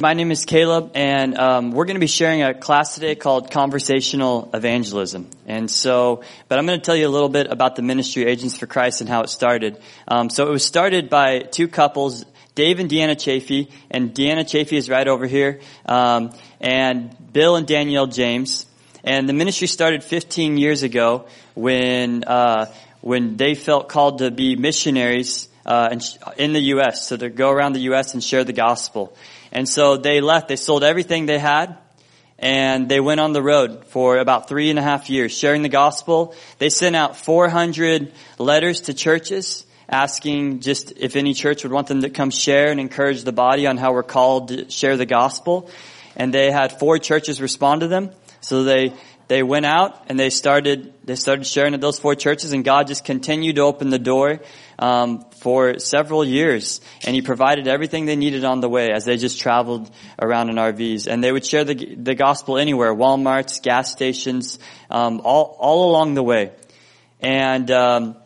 My name is Caleb, and um, we're going to be sharing a class today called Conversational Evangelism. And so, but I'm going to tell you a little bit about the ministry Agents for Christ and how it started. Um, so it was started by two couples, Dave and Deanna Chafee, and Deanna Chafee is right over here, um, and Bill and Danielle James. And the ministry started 15 years ago when uh, when they felt called to be missionaries uh, in the U.S. So to go around the U.S. and share the gospel. And so they left. They sold everything they had and they went on the road for about three and a half years sharing the gospel. They sent out 400 letters to churches asking just if any church would want them to come share and encourage the body on how we're called to share the gospel. And they had four churches respond to them. So they, they went out and they started, they started sharing at those four churches and God just continued to open the door um, for several years, and he provided everything they needed on the way as they just traveled around in RVs. And they would share the the gospel anywhere, WalMarts, gas stations, um, all all along the way. And um,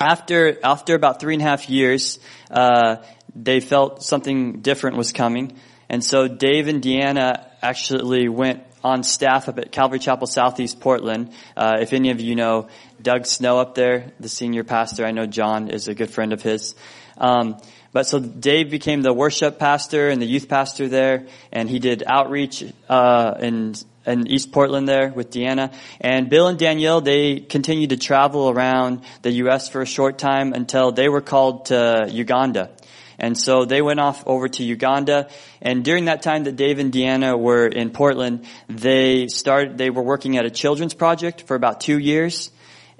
after after about three and a half years, uh, they felt something different was coming, and so Dave and Deanna actually went on staff up at Calvary Chapel Southeast Portland. Uh, if any of you know Doug Snow up there, the senior pastor, I know John is a good friend of his. Um, but so Dave became the worship pastor and the youth pastor there, and he did outreach uh, in in East Portland there with Deanna. And Bill and Danielle, they continued to travel around the U.S. for a short time until they were called to Uganda. And so they went off over to Uganda. And during that time that Dave and Deanna were in Portland, they started, they were working at a children's project for about two years.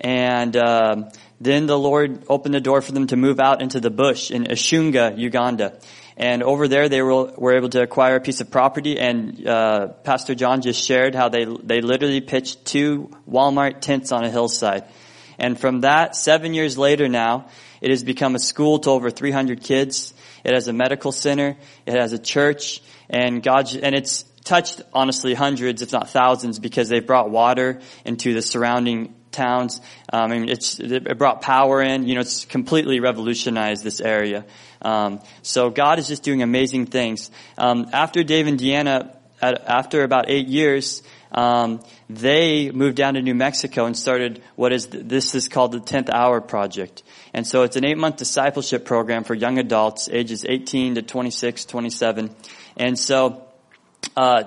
And, um, then the Lord opened the door for them to move out into the bush in Ashunga, Uganda. And over there, they were, were able to acquire a piece of property. And uh, Pastor John just shared how they they literally pitched two Walmart tents on a hillside. And from that, seven years later now, it has become a school to over 300 kids. It has a medical center. It has a church. And God, and it's touched honestly hundreds, if not thousands, because they've brought water into the surrounding towns. Um, I mean, it brought power in. You know, it's completely revolutionized this area. Um, so God is just doing amazing things. Um, after Dave and Deanna, at, after about eight years, um, they moved down to New Mexico and started what is this is called the 10th Hour Project. And so it's an eight month discipleship program for young adults ages 18 to 26, 27. And so, uh,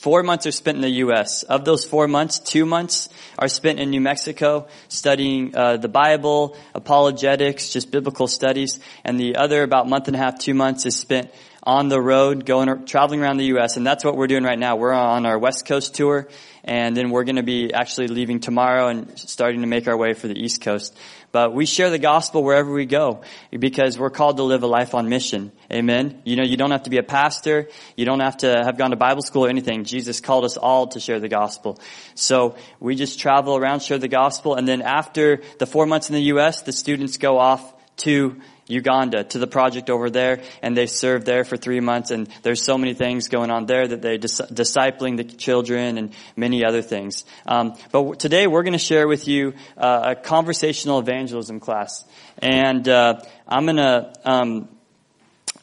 Four months are spent in the U.S. Of those four months, two months are spent in New Mexico studying uh, the Bible, apologetics, just biblical studies, and the other about month and a half, two months is spent on the road, going, traveling around the U.S. And that's what we're doing right now. We're on our West Coast tour, and then we're going to be actually leaving tomorrow and starting to make our way for the East Coast. But we share the gospel wherever we go because we're called to live a life on mission. Amen. You know, you don't have to be a pastor. You don't have to have gone to Bible school or anything. Jesus called us all to share the gospel. So we just travel around, share the gospel, and then after the four months in the U.S., the students go off to Uganda to the project over there and they served there for three months and there's so many things going on there that they dis- discipling the children and many other things. Um, but today we're going to share with you uh, a conversational evangelism class and uh, I'm going to um,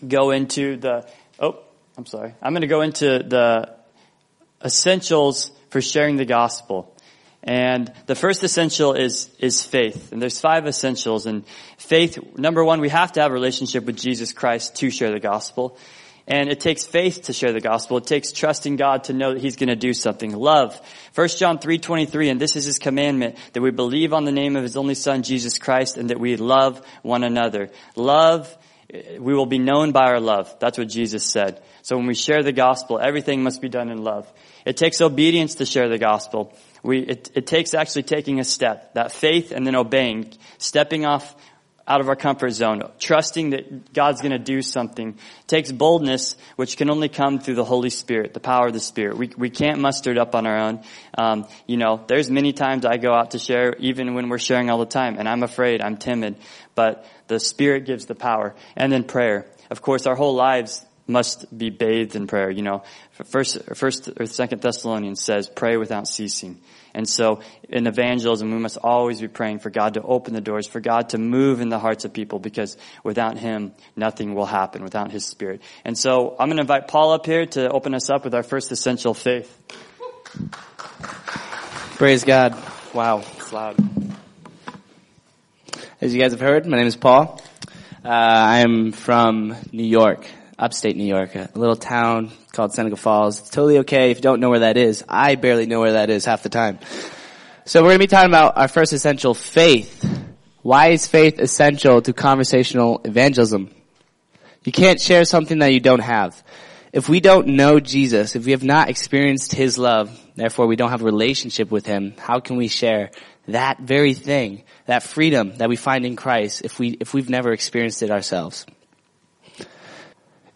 go into the oh I'm sorry I'm going to go into the essentials for sharing the gospel. And the first essential is, is faith. And there's five essentials. And faith, number one, we have to have a relationship with Jesus Christ to share the gospel. And it takes faith to share the gospel. It takes trusting God to know that He's going to do something. Love. 1 John 3.23, and this is His commandment, that we believe on the name of His only Son, Jesus Christ, and that we love one another. Love, we will be known by our love. That's what Jesus said. So when we share the gospel, everything must be done in love. It takes obedience to share the gospel. We, it, it takes actually taking a step, that faith and then obeying, stepping off out of our comfort zone, trusting that God's going to do something. Takes boldness, which can only come through the Holy Spirit, the power of the Spirit. We we can't muster it up on our own. Um, you know, there's many times I go out to share, even when we're sharing all the time, and I'm afraid, I'm timid, but the Spirit gives the power, and then prayer. Of course, our whole lives must be bathed in prayer. You know, first, first or second Thessalonians says, pray without ceasing. And so in evangelism, we must always be praying for God to open the doors, for God to move in the hearts of people, because without Him, nothing will happen, without His Spirit. And so I'm going to invite Paul up here to open us up with our first essential faith. Praise God. Wow, it's loud. As you guys have heard, my name is Paul. Uh, I am from New York, upstate New York, a little town called Seneca Falls. It's totally okay if you don't know where that is. I barely know where that is half the time. So we're going to be talking about our first essential, faith. Why is faith essential to conversational evangelism? You can't share something that you don't have. If we don't know Jesus, if we have not experienced His love, therefore we don't have a relationship with Him, how can we share that very thing, that freedom that we find in Christ if we, if we've never experienced it ourselves?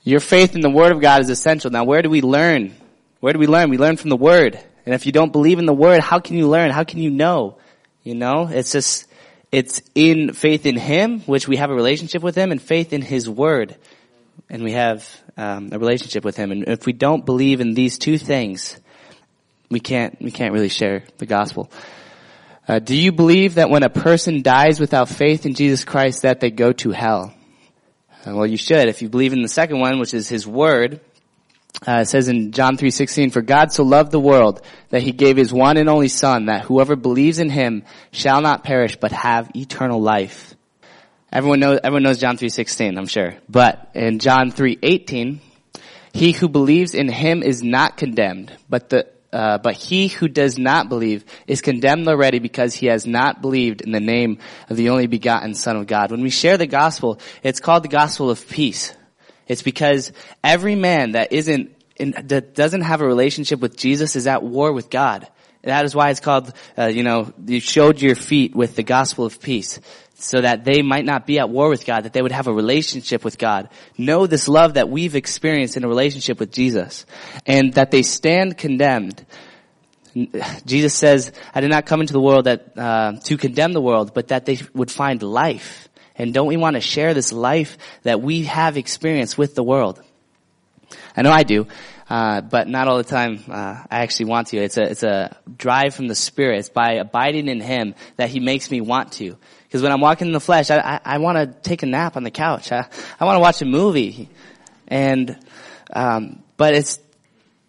Your faith in the Word of God is essential. Now where do we learn? Where do we learn? We learn from the Word. And if you don't believe in the Word, how can you learn? How can you know? You know, it's just, it's in faith in Him, which we have a relationship with Him, and faith in His Word. And we have um, a relationship with Him. And if we don't believe in these two things, we can't, we can't really share the gospel. Uh, do you believe that when a person dies without faith in Jesus Christ that they go to hell? Uh, well, you should. If you believe in the second one, which is His Word, uh, it says in John 3:16, "For God so loved the world that He gave His one and only Son, that whoever believes in Him shall not perish but have eternal life." Everyone knows. Everyone knows John 3:16, I'm sure. But in John 3:18, "He who believes in Him is not condemned, but the uh, but he who does not believe is condemned already because he has not believed in the name of the only begotten Son of God. When we share the gospel, it's called the gospel of peace. It's because every man that isn't in, that doesn't have a relationship with Jesus is at war with God. That is why it's called, uh, you know, you showed your feet with the gospel of peace so that they might not be at war with God, that they would have a relationship with God. Know this love that we've experienced in a relationship with Jesus and that they stand condemned. Jesus says, I did not come into the world that, uh, to condemn the world, but that they would find life. And don't we want to share this life that we have experienced with the world? I know I do. Uh, but not all the time. Uh, I actually want to. It's a it's a drive from the Spirit. It's by abiding in Him that He makes me want to. Because when I'm walking in the flesh, I, I, I want to take a nap on the couch. I, I want to watch a movie. And, um, but it's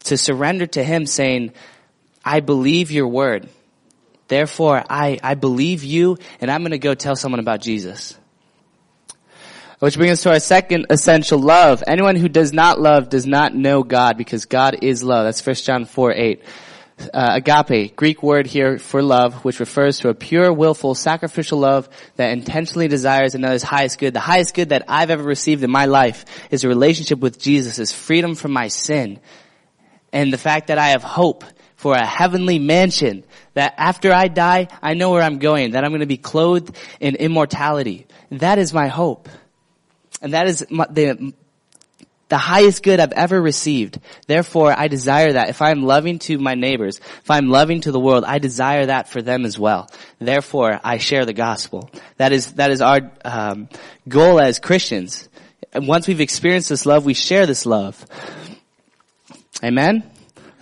to surrender to Him saying, I believe your word. Therefore, I, I believe you and I'm going to go tell someone about Jesus. Which brings us to our second essential love. Anyone who does not love does not know God because God is love. That's 1 John 4, 8 uh, agape, Greek word here for love, which refers to a pure, willful, sacrificial love that intentionally desires another's highest good. The highest good that I've ever received in my life is a relationship with Jesus, is freedom from my sin. And the fact that I have hope for a heavenly mansion, that after I die, I know where I'm going, that I'm going to be clothed in immortality. That is my hope. And that is my, the, the highest good I've ever received. Therefore, I desire that. If I'm loving to my neighbors, if I'm loving to the world, I desire that for them as well. Therefore, I share the gospel. That is, that is our um, goal as Christians. And once we've experienced this love, we share this love. Amen?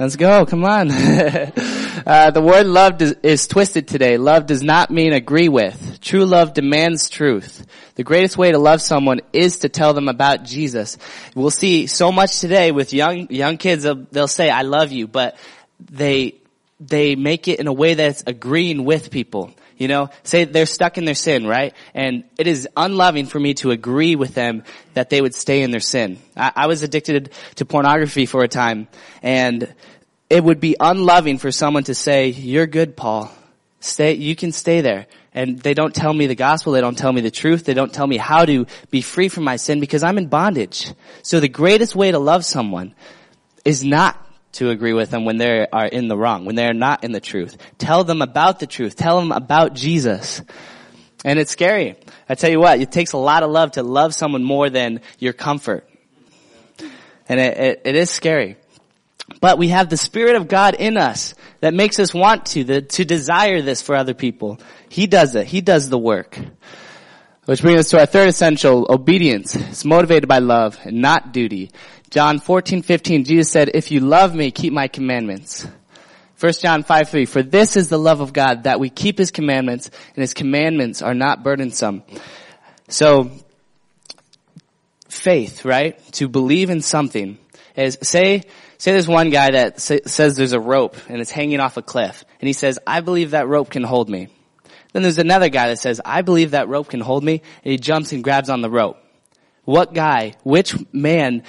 Let's go. Come on. uh, the word love does, is twisted today. Love does not mean agree with. True love demands truth. The greatest way to love someone is to tell them about Jesus. We'll see so much today with young young kids. They'll, they'll say, "I love you," but they they make it in a way that's agreeing with people. You know, say they're stuck in their sin, right? And it is unloving for me to agree with them that they would stay in their sin. I, I was addicted to pornography for a time, and it would be unloving for someone to say, you're good, Paul. Stay, you can stay there. And they don't tell me the gospel. They don't tell me the truth. They don't tell me how to be free from my sin because I'm in bondage. So the greatest way to love someone is not to agree with them when they are in the wrong, when they are not in the truth. Tell them about the truth. Tell them about Jesus. And it's scary. I tell you what, it takes a lot of love to love someone more than your comfort. And it, it, it is scary. But we have the Spirit of God in us that makes us want to, the, to desire this for other people. He does it. He does the work. Which brings us to our third essential, obedience. It's motivated by love and not duty. John 14, 15, Jesus said, if you love me, keep my commandments. 1 John 5, 3, for this is the love of God, that we keep his commandments, and his commandments are not burdensome. So, faith, right? To believe in something is, say, say there's one guy that say, says there's a rope and it's hanging off a cliff, and he says, I believe that rope can hold me. Then there's another guy that says, I believe that rope can hold me, and he jumps and grabs on the rope. What guy, which man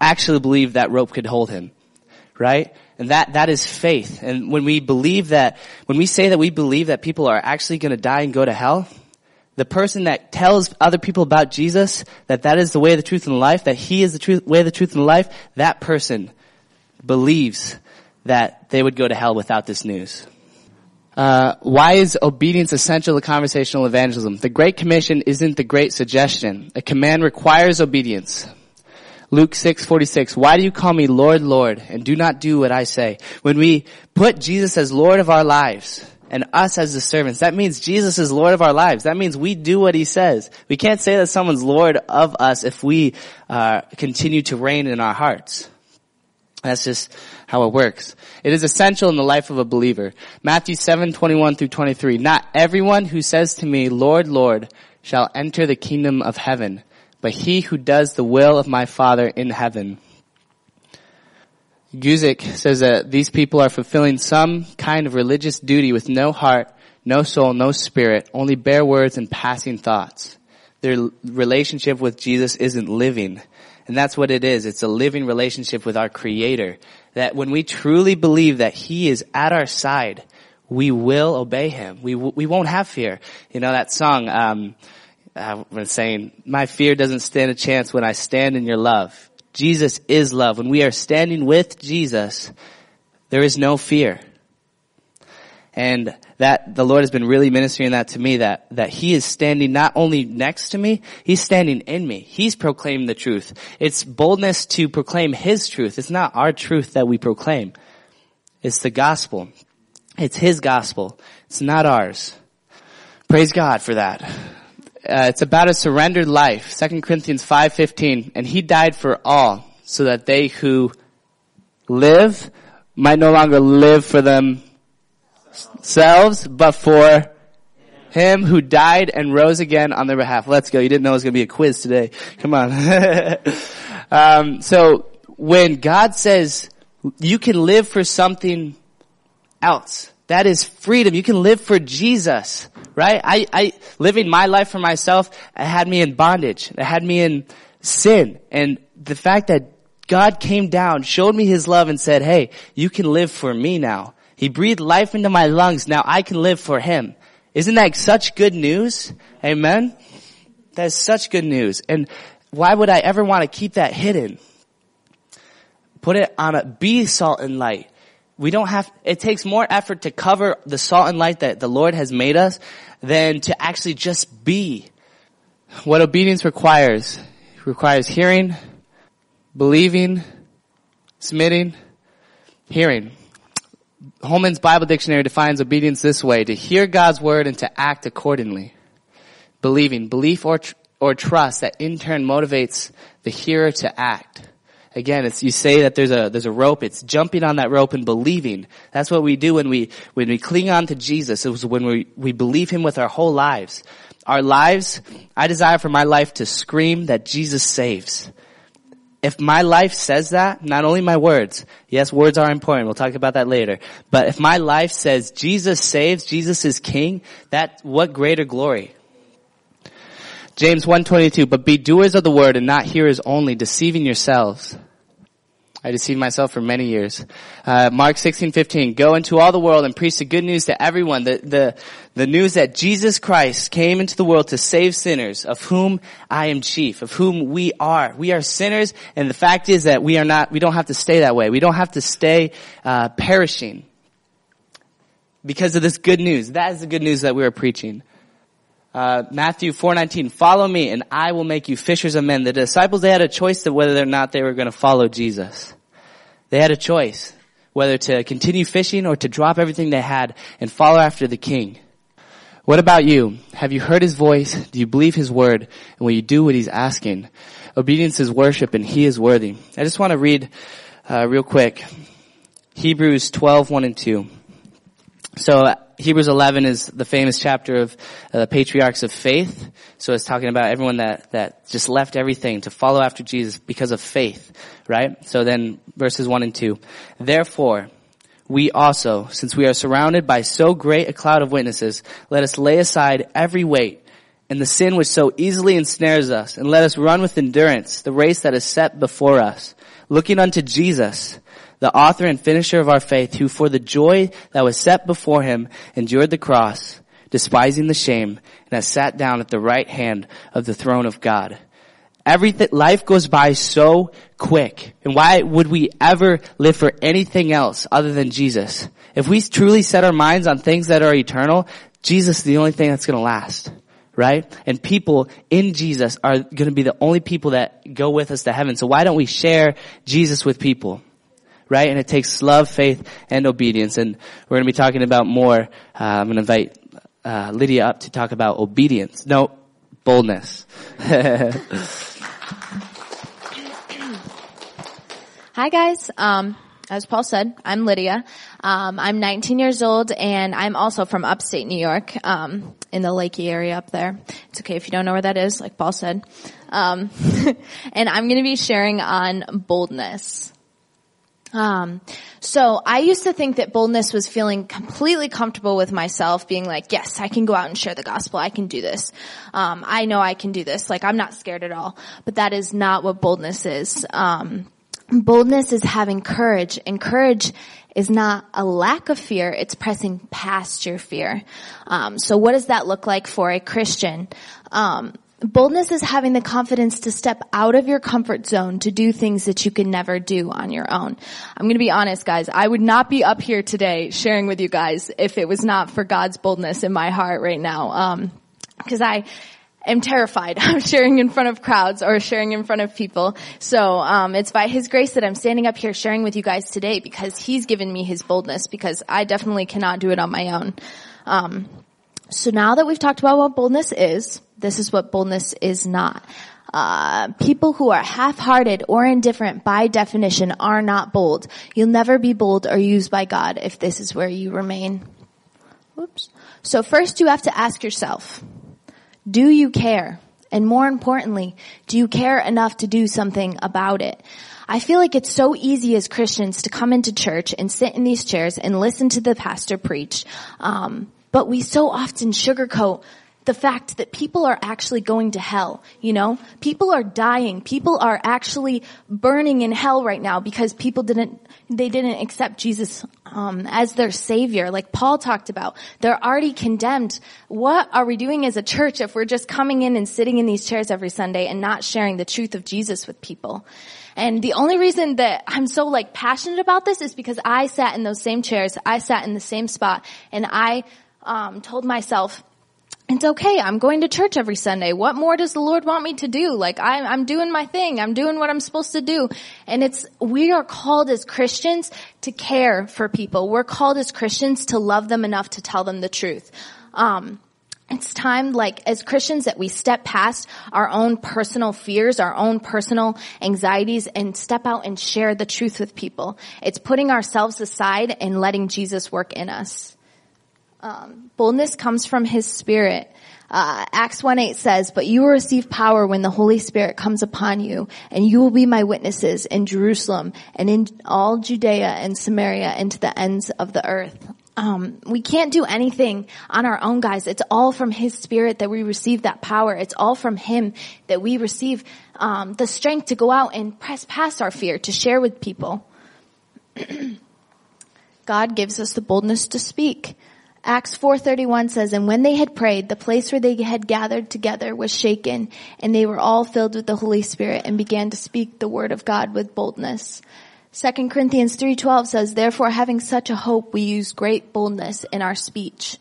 actually believed that rope could hold him? Right? And that, that is faith. And when we believe that, when we say that we believe that people are actually gonna die and go to hell, the person that tells other people about Jesus, that that is the way, of the truth, and the life, that he is the truth, way, of the truth, and the life, that person believes that they would go to hell without this news. Uh, why is obedience essential to conversational evangelism? The Great Commission isn't the Great Suggestion. A command requires obedience. Luke 6:46 Why do you call me Lord Lord and do not do what I say? When we put Jesus as Lord of our lives and us as the servants, that means Jesus is Lord of our lives. That means we do what he says. We can't say that someone's Lord of us if we uh, continue to reign in our hearts. That's just how it works. It is essential in the life of a believer. Matthew 7, 21 through 23. Not everyone who says to me, Lord, Lord, shall enter the kingdom of heaven, but he who does the will of my Father in heaven. Guzik says that these people are fulfilling some kind of religious duty with no heart, no soul, no spirit, only bare words and passing thoughts. Their relationship with Jesus isn't living. And that's what it is. It's a living relationship with our creator. That when we truly believe that he is at our side, we will obey him. We, we won't have fear. You know, that song, um, I've been saying, my fear doesn't stand a chance when I stand in your love. Jesus is love. When we are standing with Jesus, there is no fear. And that, the Lord has been really ministering that to me, that, that He is standing not only next to me, He's standing in me. He's proclaiming the truth. It's boldness to proclaim His truth. It's not our truth that we proclaim. It's the gospel. It's His gospel. It's not ours. Praise God for that. Uh, it's about a surrendered life. 2 Corinthians 5.15. And He died for all so that they who live might no longer live for them themselves, but for him who died and rose again on their behalf. Let's go. You didn't know it was going to be a quiz today. Come on. um, so when God says you can live for something else, that is freedom. You can live for Jesus, right? I, I, living my life for myself, it had me in bondage. It had me in sin. And the fact that God came down, showed me his love and said, hey, you can live for me now. He breathed life into my lungs. Now I can live for Him. Isn't that such good news? Amen? That is such good news. And why would I ever want to keep that hidden? Put it on a, be salt and light. We don't have, it takes more effort to cover the salt and light that the Lord has made us than to actually just be. What obedience requires, requires hearing, believing, submitting, hearing. Holman's Bible Dictionary defines obedience this way, to hear God's word and to act accordingly. Believing, belief or, tr- or trust that in turn motivates the hearer to act. Again, it's, you say that there's a, there's a rope, it's jumping on that rope and believing. That's what we do when we, when we cling on to Jesus. It was when we, we believe Him with our whole lives. Our lives, I desire for my life to scream that Jesus saves if my life says that, not only my words, yes, words are important, we'll talk about that later, but if my life says Jesus saves, Jesus is king, that, what greater glory. James 1.22, but be doers of the word and not hearers only, deceiving yourselves. I deceived myself for many years. Uh, Mark 16:15, go into all the world and preach the good news to everyone. The, the, the news that Jesus Christ came into the world to save sinners, of whom I am chief, of whom we are. We are sinners, and the fact is that we are not. We don't have to stay that way. We don't have to stay uh, perishing because of this good news. That is the good news that we are preaching. Uh, Matthew 4:19, follow me and I will make you fishers of men. The disciples, they had a choice of whether or not they were going to follow Jesus. They had a choice whether to continue fishing or to drop everything they had and follow after the king. What about you? Have you heard his voice? Do you believe his word? And will you do what he's asking? Obedience is worship and he is worthy. I just want to read uh, real quick. Hebrews 12, 1 and 2. So Hebrews 11 is the famous chapter of uh, the patriarchs of faith. So it's talking about everyone that, that just left everything to follow after Jesus because of faith, right? So then verses 1 and 2. Therefore, we also, since we are surrounded by so great a cloud of witnesses, let us lay aside every weight and the sin which so easily ensnares us, and let us run with endurance the race that is set before us, looking unto Jesus, the author and finisher of our faith, who for the joy that was set before him endured the cross, despising the shame, and has sat down at the right hand of the throne of God. Everything, life goes by so quick. And why would we ever live for anything else other than Jesus? If we truly set our minds on things that are eternal, Jesus is the only thing that's gonna last. Right? And people in Jesus are gonna be the only people that go with us to heaven. So why don't we share Jesus with people? Right? And it takes love, faith, and obedience. And we're gonna be talking about more. Uh, I'm gonna invite uh, Lydia up to talk about obedience. No, boldness. Hi guys. Um, as Paul said, I'm Lydia. Um, I'm 19 years old and I'm also from upstate New York, um, in the Lakey area up there. It's okay if you don't know where that is, like Paul said. Um, and I'm going to be sharing on boldness. Um, so I used to think that boldness was feeling completely comfortable with myself, being like, yes, I can go out and share the gospel. I can do this. Um, I know I can do this. Like I'm not scared at all. But that is not what boldness is. Um, boldness is having courage and courage is not a lack of fear it's pressing past your fear um, so what does that look like for a christian um, boldness is having the confidence to step out of your comfort zone to do things that you can never do on your own i'm to be honest guys i would not be up here today sharing with you guys if it was not for god's boldness in my heart right now because um, i am terrified of sharing in front of crowds or sharing in front of people. So um, it's by His grace that I'm standing up here sharing with you guys today because He's given me His boldness because I definitely cannot do it on my own. Um, so now that we've talked about what boldness is, this is what boldness is not. Uh, people who are half-hearted or indifferent by definition are not bold. You'll never be bold or used by God if this is where you remain. Whoops. So first you have to ask yourself, do you care? And more importantly, do you care enough to do something about it? I feel like it's so easy as Christians to come into church and sit in these chairs and listen to the pastor preach. Um, but we so often sugarcoat the fact that people are actually going to hell, you know? People are dying. People are actually burning in hell right now because people didn't, they didn't accept Jesus, um, as their savior, like Paul talked about. They're already condemned. What are we doing as a church if we're just coming in and sitting in these chairs every Sunday and not sharing the truth of Jesus with people? And the only reason that I'm so like passionate about this is because I sat in those same chairs. I sat in the same spot and I, um, told myself, it's okay. I'm going to church every Sunday. What more does the Lord want me to do? Like I, I'm doing my thing. I'm doing what I'm supposed to do. And it's, we are called as Christians to care for people. We're called as Christians to love them enough to tell them the truth. Um, it's time, like, as Christians that we step past our own personal fears, our own personal anxieties, and step out and share the truth with people. It's putting ourselves aside and letting Jesus work in us. Um, boldness comes from His Spirit. Uh, Acts 1-8 says, but you will receive power when the Holy Spirit comes upon you, and you will be my witnesses in Jerusalem and in all Judea and Samaria and to the ends of the earth. Um, we can't do anything on our own, guys. It's all from His Spirit that we receive that power. It's all from Him that we receive um, the strength to go out and press past our fear, to share with people. God gives us the boldness to speak. Acts 4:31 says, "And when they had prayed, the place where they had gathered together was shaken, and they were all filled with the Holy Spirit and began to speak the word of God with boldness." 2 Corinthians 3:12 says, "Therefore having such a hope, we use great boldness in our speech."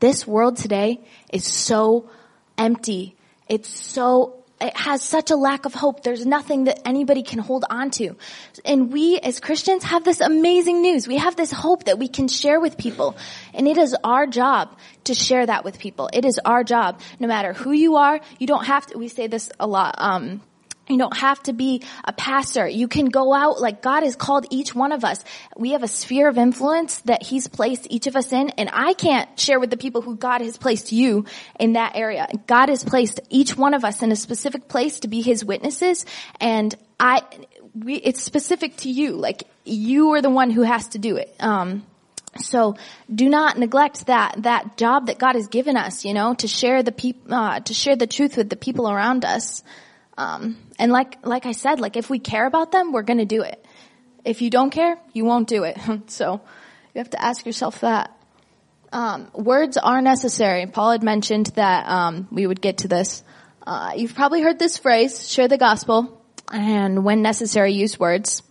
This world today is so empty. It's so it has such a lack of hope. There's nothing that anybody can hold on to. And we as Christians have this amazing news. We have this hope that we can share with people. And it is our job to share that with people. It is our job. No matter who you are, you don't have to, we say this a lot, um, you don't have to be a pastor. You can go out like God has called each one of us. We have a sphere of influence that He's placed each of us in, and I can't share with the people who God has placed you in that area. God has placed each one of us in a specific place to be His witnesses, and I, we, it's specific to you. Like you are the one who has to do it. Um, so do not neglect that that job that God has given us. You know, to share the peop, uh, to share the truth with the people around us. Um, and like, like I said, like if we care about them, we're gonna do it. If you don't care, you won't do it. so you have to ask yourself that. Um, words are necessary. Paul had mentioned that um, we would get to this. Uh, you've probably heard this phrase: "Share the gospel," and when necessary, use words.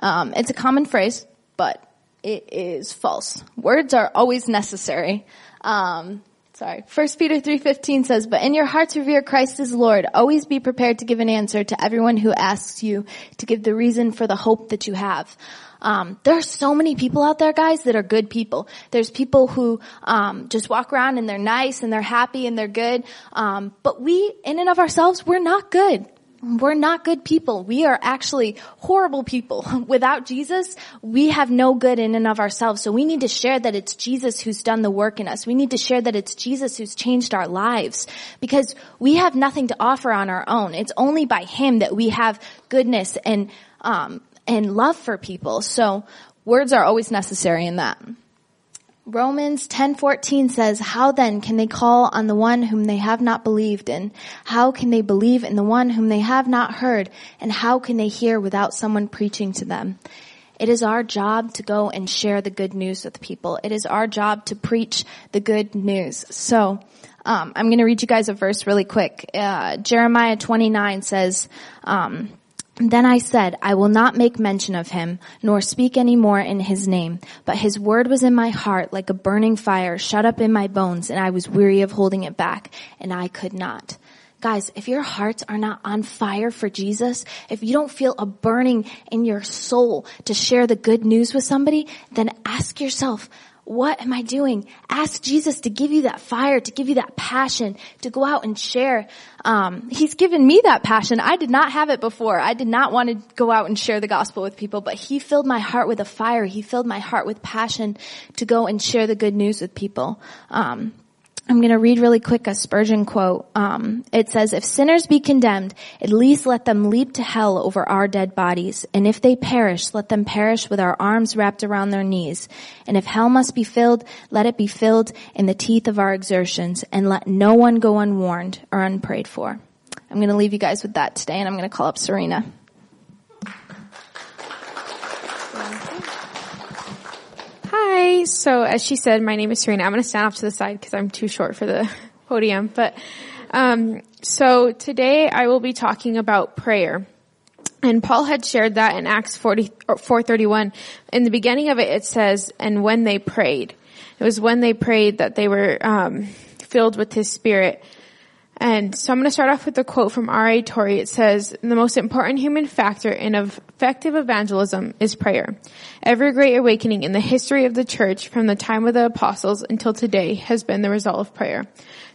Um, it's a common phrase, but it is false. Words are always necessary. Um, Sorry. 1 Peter 3.15 says, But in your hearts revere Christ as Lord. Always be prepared to give an answer to everyone who asks you to give the reason for the hope that you have. Um, there are so many people out there, guys, that are good people. There's people who um, just walk around and they're nice and they're happy and they're good. Um, but we, in and of ourselves, we're not good. We're not good people. We are actually horrible people. Without Jesus, we have no good in and of ourselves. So we need to share that it's Jesus who's done the work in us. We need to share that it's Jesus who's changed our lives because we have nothing to offer on our own. It's only by Him that we have goodness and, um, and love for people. So words are always necessary in that. Romans 10:14 says, "How then can they call on the one whom they have not believed in? How can they believe in the one whom they have not heard? And how can they hear without someone preaching to them?" It is our job to go and share the good news with people. It is our job to preach the good news. So, um, I'm going to read you guys a verse really quick. Uh, Jeremiah 29 says, um, then I said, I will not make mention of him, nor speak any more in his name. But his word was in my heart like a burning fire shut up in my bones, and I was weary of holding it back, and I could not. Guys, if your hearts are not on fire for Jesus, if you don't feel a burning in your soul to share the good news with somebody, then ask yourself, what am I doing? Ask Jesus to give you that fire, to give you that passion, to go out and share. Um, he's given me that passion. I did not have it before. I did not want to go out and share the gospel with people, but he filled my heart with a fire. He filled my heart with passion to go and share the good news with people. Um, I'm going to read really quick a Spurgeon quote. Um, it says, "If sinners be condemned, at least let them leap to hell over our dead bodies, and if they perish, let them perish with our arms wrapped around their knees. And if hell must be filled, let it be filled in the teeth of our exertions, and let no one go unwarned or unprayed for." I'm going to leave you guys with that today, and I'm going to call up Serena. Hi. So as she said, my name is Serena. I'm going to stand off to the side because I'm too short for the podium. But um, so today I will be talking about prayer. And Paul had shared that in Acts 40, 431. In the beginning of it, it says, and when they prayed. It was when they prayed that they were um, filled with his spirit. And so I'm going to start off with a quote from R.A. Torrey. It says, the most important human factor in effective evangelism is prayer. Every great awakening in the history of the church from the time of the apostles until today has been the result of prayer.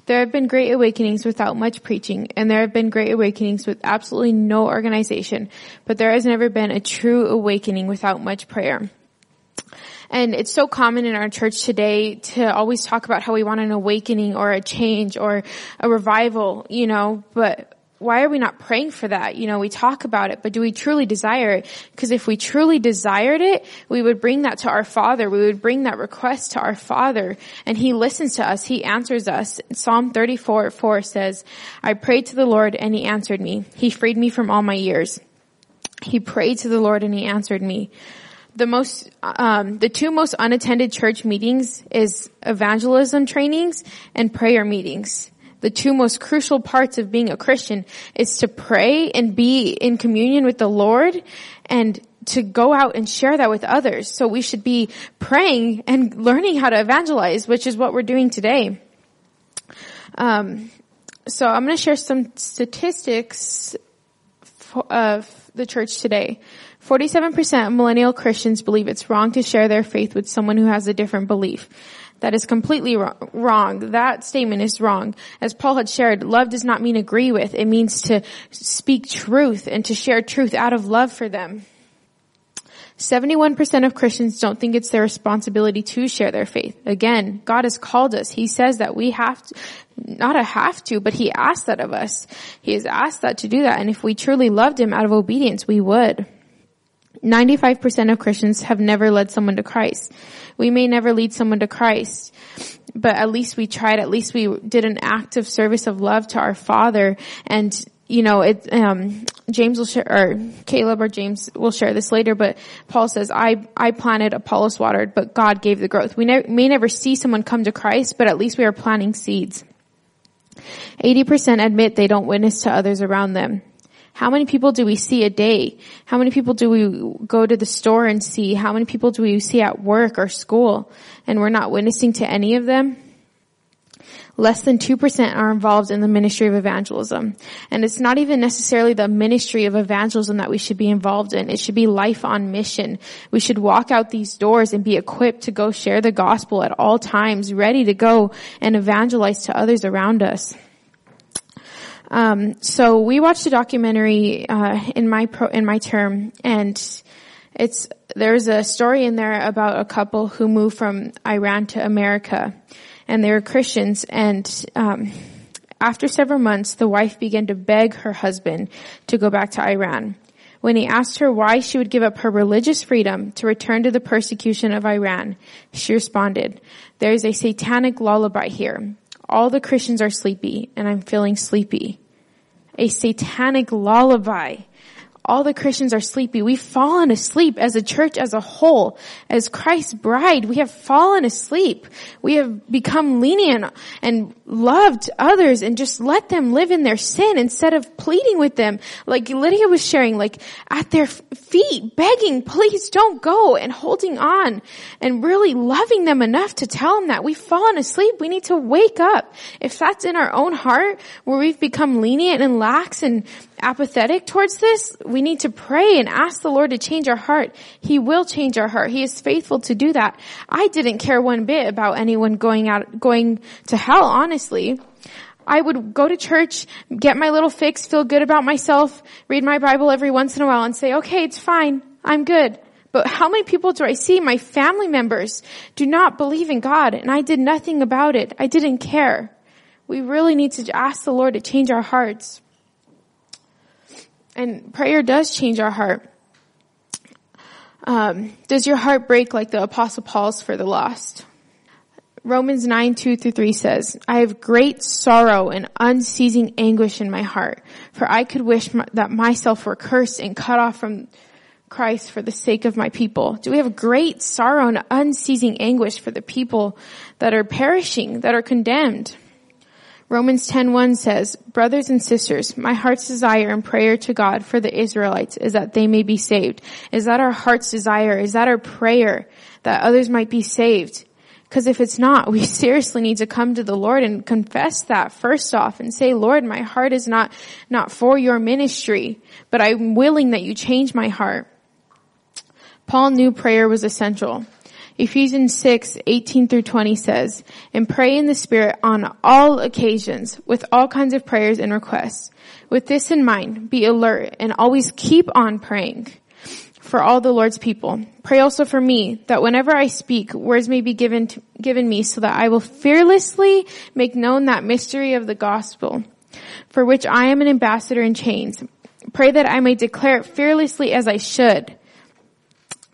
There have been great awakenings without much preaching, and there have been great awakenings with absolutely no organization, but there has never been a true awakening without much prayer. And it's so common in our church today to always talk about how we want an awakening or a change or a revival, you know, but why are we not praying for that? You know, we talk about it, but do we truly desire it? Because if we truly desired it, we would bring that to our Father. We would bring that request to our Father and He listens to us. He answers us. Psalm 34, 4 says, I prayed to the Lord and He answered me. He freed me from all my years. He prayed to the Lord and He answered me the most um, the two most unattended church meetings is evangelism trainings and prayer meetings. The two most crucial parts of being a christian is to pray and be in communion with the lord and to go out and share that with others. So we should be praying and learning how to evangelize which is what we're doing today. Um, so I'm going to share some statistics of the church today. 47% of millennial Christians believe it's wrong to share their faith with someone who has a different belief. That is completely wrong. That statement is wrong. As Paul had shared, love does not mean agree with. It means to speak truth and to share truth out of love for them. 71% of Christians don't think it's their responsibility to share their faith. Again, God has called us. He says that we have to, not a have to, but He asked that of us. He has asked that to do that. And if we truly loved Him out of obedience, we would. 95% of Christians have never led someone to Christ. We may never lead someone to Christ, but at least we tried, at least we did an act of service of love to our Father and you know, it, um, James will share, or Caleb or James will share this later, but Paul says, I, I planted, Apollos watered, but God gave the growth. We ne- may never see someone come to Christ, but at least we are planting seeds. 80% admit they don't witness to others around them. How many people do we see a day? How many people do we go to the store and see? How many people do we see at work or school? And we're not witnessing to any of them? less than 2% are involved in the ministry of evangelism. And it's not even necessarily the ministry of evangelism that we should be involved in. It should be life on mission. We should walk out these doors and be equipped to go share the gospel at all times, ready to go and evangelize to others around us. Um, so we watched a documentary uh, in my pro, in my term, and it's there's a story in there about a couple who moved from Iran to America, and they were Christians. And um, after several months, the wife began to beg her husband to go back to Iran. When he asked her why she would give up her religious freedom to return to the persecution of Iran, she responded, there is a satanic lullaby here. All the Christians are sleepy and I'm feeling sleepy. A satanic lullaby all the Christians are sleepy. We've fallen asleep as a church as a whole. As Christ's bride, we have fallen asleep. We have become lenient and loved others and just let them live in their sin instead of pleading with them. Like Lydia was sharing, like at their feet, begging, please don't go and holding on and really loving them enough to tell them that we've fallen asleep. We need to wake up. If that's in our own heart where we've become lenient and lax and apathetic towards this, we need to pray and ask the Lord to change our heart. He will change our heart. He is faithful to do that. I didn't care one bit about anyone going out, going to hell, honestly. I would go to church, get my little fix, feel good about myself, read my Bible every once in a while and say, okay, it's fine. I'm good. But how many people do I see? My family members do not believe in God and I did nothing about it. I didn't care. We really need to ask the Lord to change our hearts. And prayer does change our heart. Um, does your heart break like the apostle Paul's for the lost? Romans 9, 2 through 3 says, I have great sorrow and unceasing anguish in my heart, for I could wish that myself were cursed and cut off from Christ for the sake of my people. Do we have great sorrow and unceasing anguish for the people that are perishing, that are condemned? Romans 10:1 says, "Brothers and sisters, my heart's desire and prayer to God for the Israelites is that they may be saved." Is that our heart's desire? Is that our prayer that others might be saved? Because if it's not, we seriously need to come to the Lord and confess that first off and say, Lord, my heart is not, not for your ministry, but I'm willing that you change my heart. Paul knew prayer was essential. Ephesians 6, 18 through 20 says, and pray in the Spirit on all occasions with all kinds of prayers and requests. With this in mind, be alert and always keep on praying for all the Lord's people. Pray also for me that whenever I speak, words may be given to, given me so that I will fearlessly make known that mystery of the gospel for which I am an ambassador in chains. Pray that I may declare it fearlessly as I should.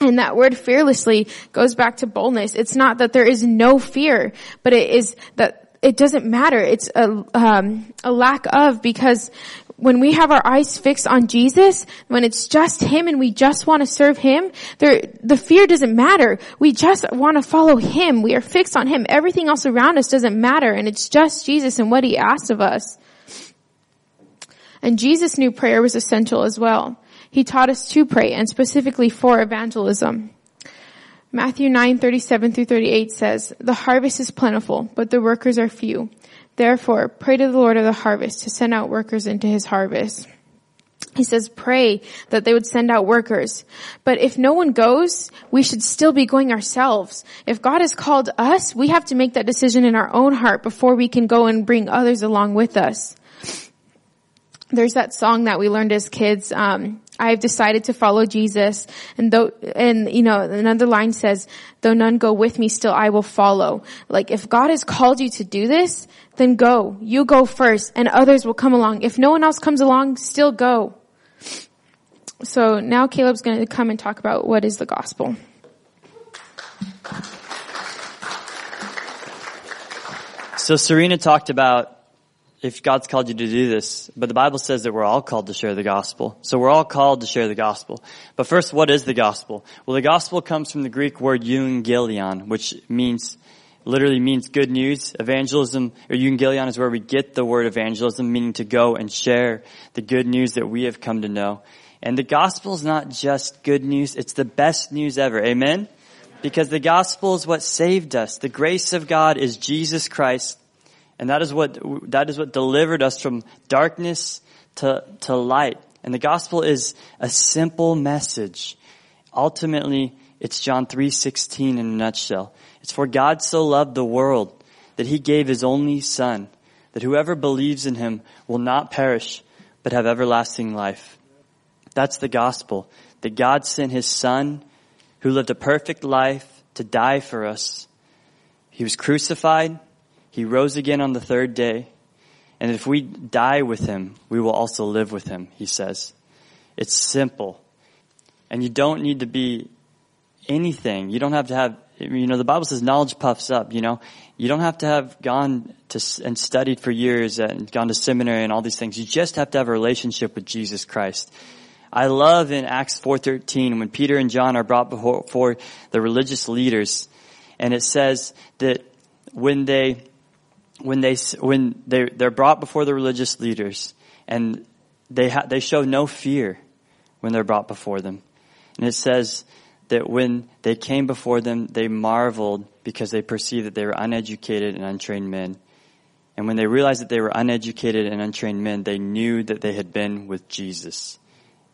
And that word fearlessly goes back to boldness. It's not that there is no fear, but it is that it doesn't matter. It's a, um, a lack of because when we have our eyes fixed on Jesus, when it's just Him and we just want to serve Him, there, the fear doesn't matter. We just want to follow Him. We are fixed on Him. Everything else around us doesn't matter and it's just Jesus and what He asks of us. And Jesus knew prayer was essential as well. He taught us to pray and specifically for evangelism. Matthew 9:37 through 38 says, "The harvest is plentiful, but the workers are few. Therefore, pray to the Lord of the harvest to send out workers into his harvest." He says, pray that they would send out workers. But if no one goes, we should still be going ourselves. If God has called us, we have to make that decision in our own heart before we can go and bring others along with us. There's that song that we learned as kids, um, I have decided to follow Jesus. And though, and you know, another line says, though none go with me, still I will follow. Like if God has called you to do this, then go. You go first and others will come along. If no one else comes along, still go. So now Caleb's going to come and talk about what is the gospel. So Serena talked about if God's called you to do this, but the Bible says that we're all called to share the gospel. So we're all called to share the gospel. But first, what is the gospel? Well, the gospel comes from the Greek word euangelion, which means, literally means good news. Evangelism, or euangelion is where we get the word evangelism, meaning to go and share the good news that we have come to know. And the gospel is not just good news, it's the best news ever. Amen? Because the gospel is what saved us. The grace of God is Jesus Christ. And that is what, that is what delivered us from darkness to, to light. And the gospel is a simple message. Ultimately, it's John 3:16 in a nutshell. It's for God so loved the world that he gave his only son that whoever believes in him will not perish but have everlasting life. That's the gospel. That God sent his son who lived a perfect life to die for us. He was crucified. He rose again on the third day. And if we die with him, we will also live with him, he says. It's simple. And you don't need to be anything. You don't have to have, you know, the Bible says knowledge puffs up, you know. You don't have to have gone to and studied for years and gone to seminary and all these things. You just have to have a relationship with Jesus Christ. I love in Acts 4.13 when Peter and John are brought before the religious leaders and it says that when they, when they, when they, they're brought before the religious leaders and they ha- they show no fear when they're brought before them. And it says that when they came before them, they marveled because they perceived that they were uneducated and untrained men. And when they realized that they were uneducated and untrained men, they knew that they had been with Jesus.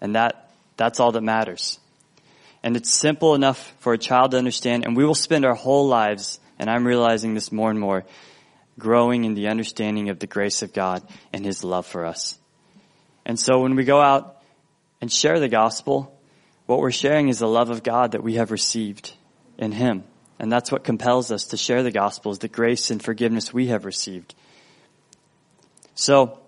And that, that's all that matters. And it's simple enough for a child to understand, and we will spend our whole lives, and I'm realizing this more and more, growing in the understanding of the grace of God and His love for us. And so when we go out and share the gospel, what we're sharing is the love of God that we have received in Him. And that's what compels us to share the gospel is the grace and forgiveness we have received. So,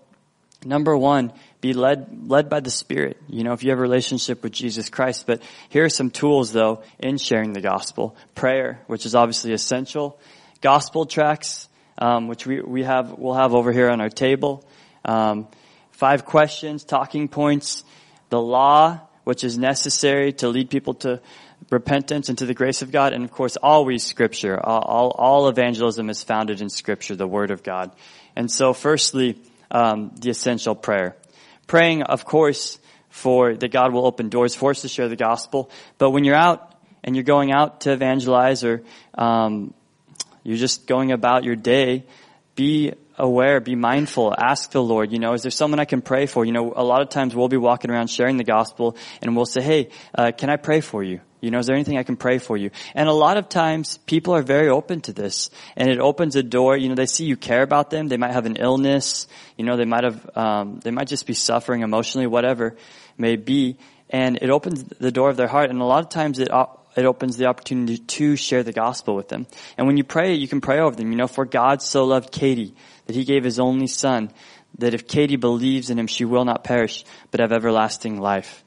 number one, be led, led by the Spirit. You know, if you have a relationship with Jesus Christ. But here are some tools though in sharing the gospel. Prayer, which is obviously essential. Gospel tracts, um, which we, we have, we'll have over here on our table. Um, five questions, talking points, the law, which is necessary to lead people to repentance and to the grace of God, and of course, always Scripture. All, all, all evangelism is founded in Scripture, the Word of God. And so, firstly, um, the essential prayer praying, of course, for that God will open doors for us to share the gospel. But when you're out and you're going out to evangelize or um, you're just going about your day, be aware, be mindful, ask the Lord, you know, is there someone I can pray for? You know, a lot of times we'll be walking around sharing the gospel and we'll say, hey, uh, can I pray for you? You know, is there anything I can pray for you? And a lot of times people are very open to this and it opens a door, you know, they see you care about them. They might have an illness, you know, they might have, um, they might just be suffering emotionally, whatever may be. And it opens the door of their heart. And a lot of times it, it opens the opportunity to share the gospel with them. And when you pray, you can pray over them. You know, for God so loved Katie that he gave his only son, that if Katie believes in him, she will not perish, but have everlasting life.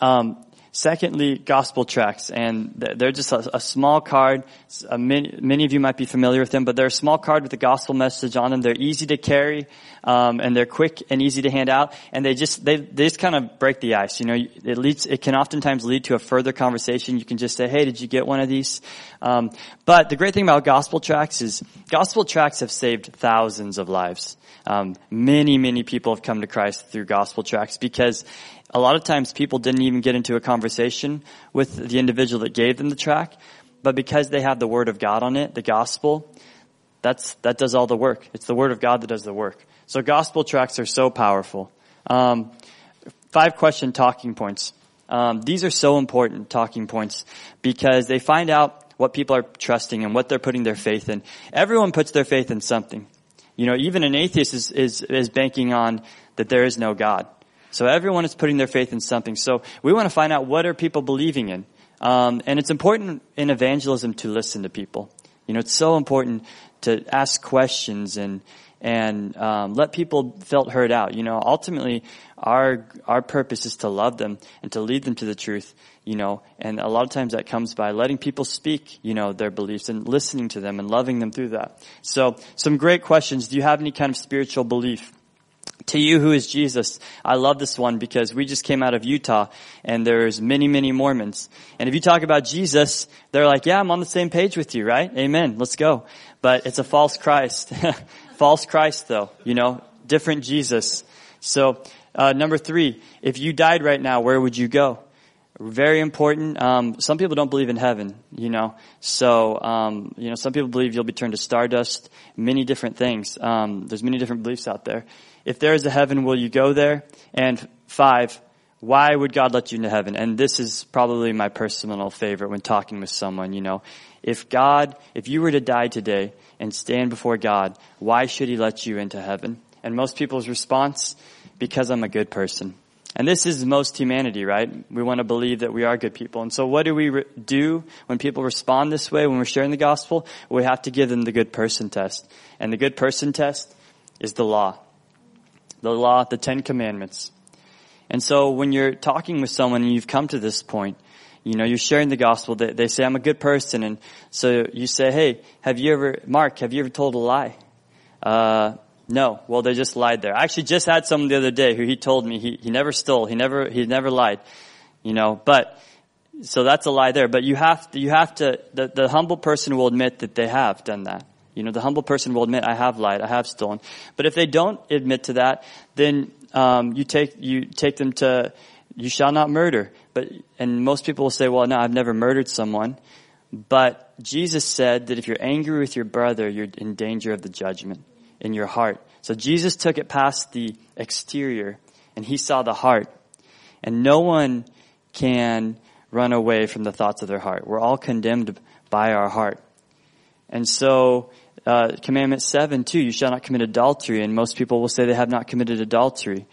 Um, Secondly, gospel tracts, and they're just a, a small card. A many, many, of you might be familiar with them, but they're a small card with a gospel message on them. They're easy to carry, um, and they're quick and easy to hand out. And they just they, they just kind of break the ice. You know, it leads it can oftentimes lead to a further conversation. You can just say, "Hey, did you get one of these?" Um, but the great thing about gospel tracts is gospel tracts have saved thousands of lives. Um, many, many people have come to Christ through gospel tracts because a lot of times people didn't even get into a conversation with the individual that gave them the track, but because they have the Word of God on it, the gospel, that's, that does all the work. It's the Word of God that does the work. So gospel tracts are so powerful. Um, five question talking points. Um, these are so important talking points because they find out what people are trusting and what they're putting their faith in. Everyone puts their faith in something. You know, even an atheist is, is, is banking on that there is no God. So everyone is putting their faith in something. So we want to find out what are people believing in. Um, and it's important in evangelism to listen to people. You know, it's so important to ask questions and and um, let people felt heard out. You know, ultimately, our our purpose is to love them and to lead them to the truth. You know, and a lot of times that comes by letting people speak. You know, their beliefs and listening to them and loving them through that. So, some great questions. Do you have any kind of spiritual belief? To you who is Jesus, I love this one because we just came out of Utah and there's many, many Mormons. And if you talk about Jesus, they're like, yeah, I'm on the same page with you, right? Amen. Let's go. But it's a false Christ. false Christ though, you know, different Jesus. So, uh, number three, if you died right now, where would you go? Very important. Um, some people don't believe in heaven, you know. So, um, you know, some people believe you'll be turned to stardust. Many different things. Um, there's many different beliefs out there. If there is a heaven, will you go there? And five, why would God let you into heaven? And this is probably my personal favorite when talking with someone, you know. If God, if you were to die today and stand before God, why should He let you into heaven? And most people's response, because I'm a good person. And this is most humanity, right? We want to believe that we are good people. And so what do we re- do when people respond this way, when we're sharing the gospel? We have to give them the good person test. And the good person test is the law the law, the Ten Commandments. And so when you're talking with someone and you've come to this point, you know, you're sharing the gospel, they, they say, I'm a good person. And so you say, hey, have you ever, Mark, have you ever told a lie? Uh, no. Well, they just lied there. I actually just had someone the other day who he told me he, he never stole. He never, he never lied. You know, but, so that's a lie there. But you have to, you have to, the, the humble person will admit that they have done that. You know, the humble person will admit, I have lied, I have stolen. But if they don't admit to that, then um, you take you take them to you shall not murder. But and most people will say, well, no, I've never murdered someone. But Jesus said that if you're angry with your brother, you're in danger of the judgment in your heart. So Jesus took it past the exterior and he saw the heart. And no one can run away from the thoughts of their heart. We're all condemned by our heart. And so uh, commandment seven too, you shall not commit adultery. And most people will say they have not committed adultery.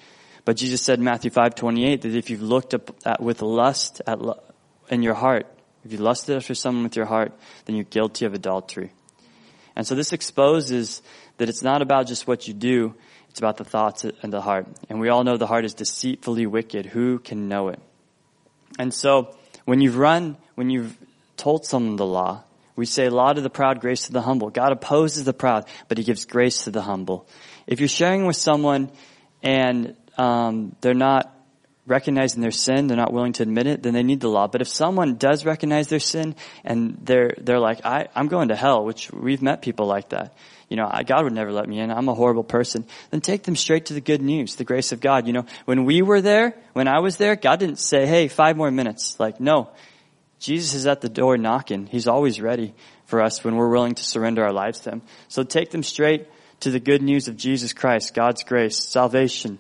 But Jesus said in Matthew 5:28 that if you've looked up at, with lust at, in your heart, if you lusted after someone with your heart, then you're guilty of adultery. And so this exposes that it's not about just what you do, it's about the thoughts and the heart. And we all know the heart is deceitfully wicked. Who can know it? And so when you've run, when you've told someone the law, we say, law to the proud, grace to the humble. God opposes the proud, but he gives grace to the humble. If you're sharing with someone and um, they're not recognizing their sin, they're not willing to admit it, then they need the law. But if someone does recognize their sin and they're they're like, I, I'm going to hell, which we've met people like that. You know, I, God would never let me in. I'm a horrible person. Then take them straight to the good news, the grace of God. You know, when we were there, when I was there, God didn't say, "Hey, five more minutes." Like, no, Jesus is at the door knocking. He's always ready for us when we're willing to surrender our lives to Him. So take them straight to the good news of Jesus Christ, God's grace, salvation.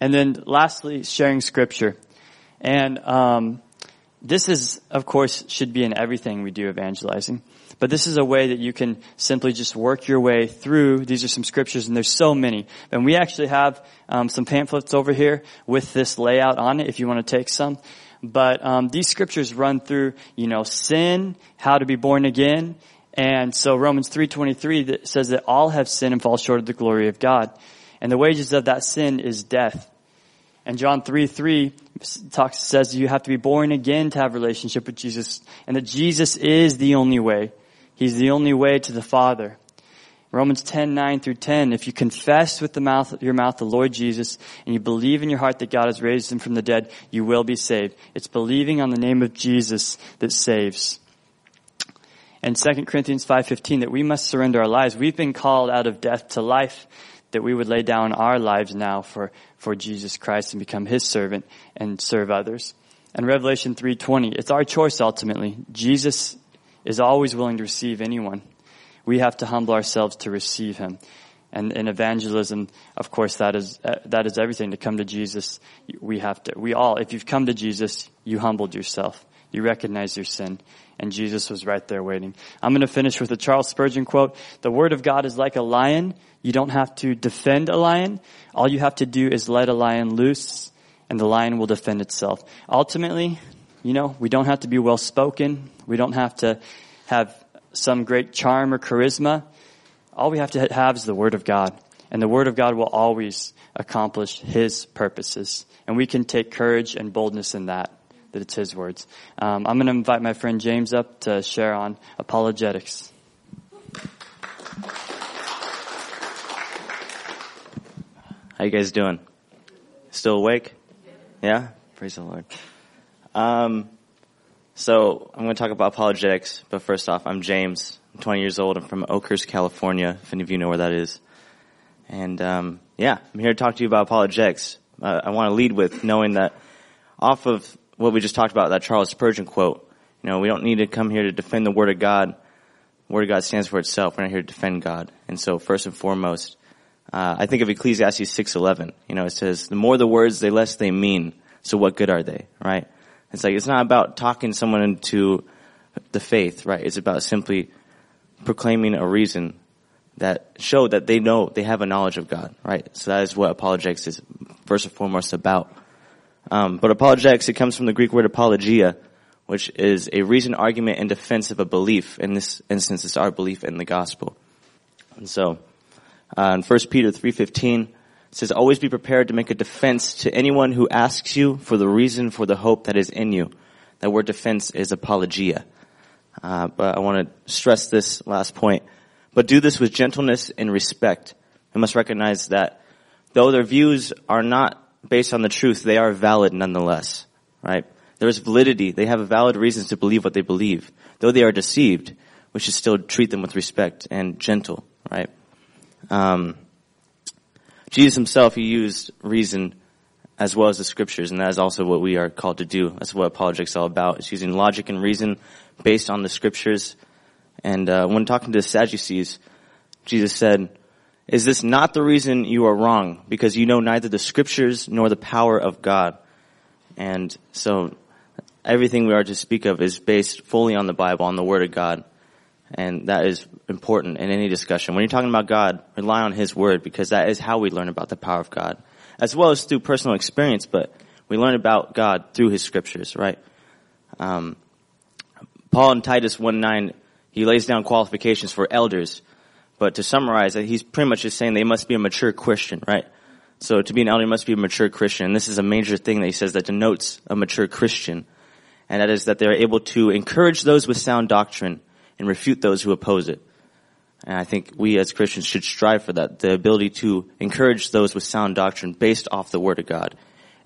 And then lastly, sharing scripture. And, um, this is, of course, should be in everything we do evangelizing. But this is a way that you can simply just work your way through. These are some scriptures, and there's so many. And we actually have um, some pamphlets over here with this layout on it if you want to take some. But um, these scriptures run through, you know, sin, how to be born again, and so Romans three twenty three says that all have sinned and fall short of the glory of God, and the wages of that sin is death. And John 3, 3 talks, says you have to be born again to have relationship with Jesus, and that Jesus is the only way. He's the only way to the Father. Romans 10, 9 through 10, if you confess with the mouth, your mouth the Lord Jesus and you believe in your heart that God has raised him from the dead, you will be saved. It's believing on the name of Jesus that saves. And 2 Corinthians 5.15, that we must surrender our lives. We've been called out of death to life. that we would lay down our lives now for, for Jesus Christ and become his servant and serve others. And Revelation 3:20, it's our choice ultimately. Jesus is always willing to receive anyone. We have to humble ourselves to receive him. And in evangelism, of course, that is uh, that is everything. To come to Jesus, we have to. We all, if you've come to Jesus, you humbled yourself. You recognize your sin, and Jesus was right there waiting. I'm going to finish with a Charles Spurgeon quote: "The Word of God is like a lion. You don't have to defend a lion. All you have to do is let a lion loose, and the lion will defend itself. Ultimately, you know, we don't have to be well spoken. We don't have to have some great charm or charisma." all we have to have is the Word of God. And the Word of God will always accomplish His purposes. And we can take courage and boldness in that, that it's His words. Um, I'm going to invite my friend James up to share on apologetics. How you guys doing? Still awake? Yeah? Praise the Lord. Um, so I'm going to talk about apologetics, but first off, I'm James. I'm 20 years old. I'm from Oakhurst, California, if any of you know where that is. And um, yeah, I'm here to talk to you about apologetics. Uh, I want to lead with knowing that off of what we just talked about, that Charles Spurgeon quote, you know, we don't need to come here to defend the Word of God. The Word of God stands for itself. We're not here to defend God. And so first and foremost, uh, I think of Ecclesiastes 6.11. You know, it says, the more the words, the less they mean. So what good are they, right? It's like, it's not about talking someone into the faith, right? It's about simply proclaiming a reason that show that they know they have a knowledge of God, right? So that is what apologetics is first and foremost about. Um, but apologetics, it comes from the Greek word apologia, which is a reason, argument, in defense of a belief. In this instance, it's our belief in the gospel. And so, uh, in 1 Peter 3.15, it says, always be prepared to make a defense to anyone who asks you for the reason for the hope that is in you. That word defense is apologia. Uh, but I want to stress this last point. But do this with gentleness and respect. We must recognize that though their views are not based on the truth, they are valid nonetheless, right? There is validity. They have valid reasons to believe what they believe. Though they are deceived, we should still treat them with respect and gentle, right? Um, Jesus himself, he used reason as well as the scriptures, and that is also what we are called to do. That's what apologetics is all about. It's using logic and reason based on the scriptures. And uh, when talking to the Sadducees, Jesus said, is this not the reason you are wrong? Because you know neither the scriptures nor the power of God. And so everything we are to speak of is based fully on the Bible, on the Word of God. And that is important in any discussion. When you're talking about God, rely on His Word because that is how we learn about the power of God. As well as through personal experience, but we learn about God through His scriptures, right? Um, Paul in Titus 1-9, he lays down qualifications for elders. But to summarize he's pretty much just saying they must be a mature Christian, right? So to be an elder, you must be a mature Christian. And this is a major thing that he says that denotes a mature Christian. And that is that they're able to encourage those with sound doctrine and refute those who oppose it. And I think we as Christians should strive for that, the ability to encourage those with sound doctrine based off the Word of God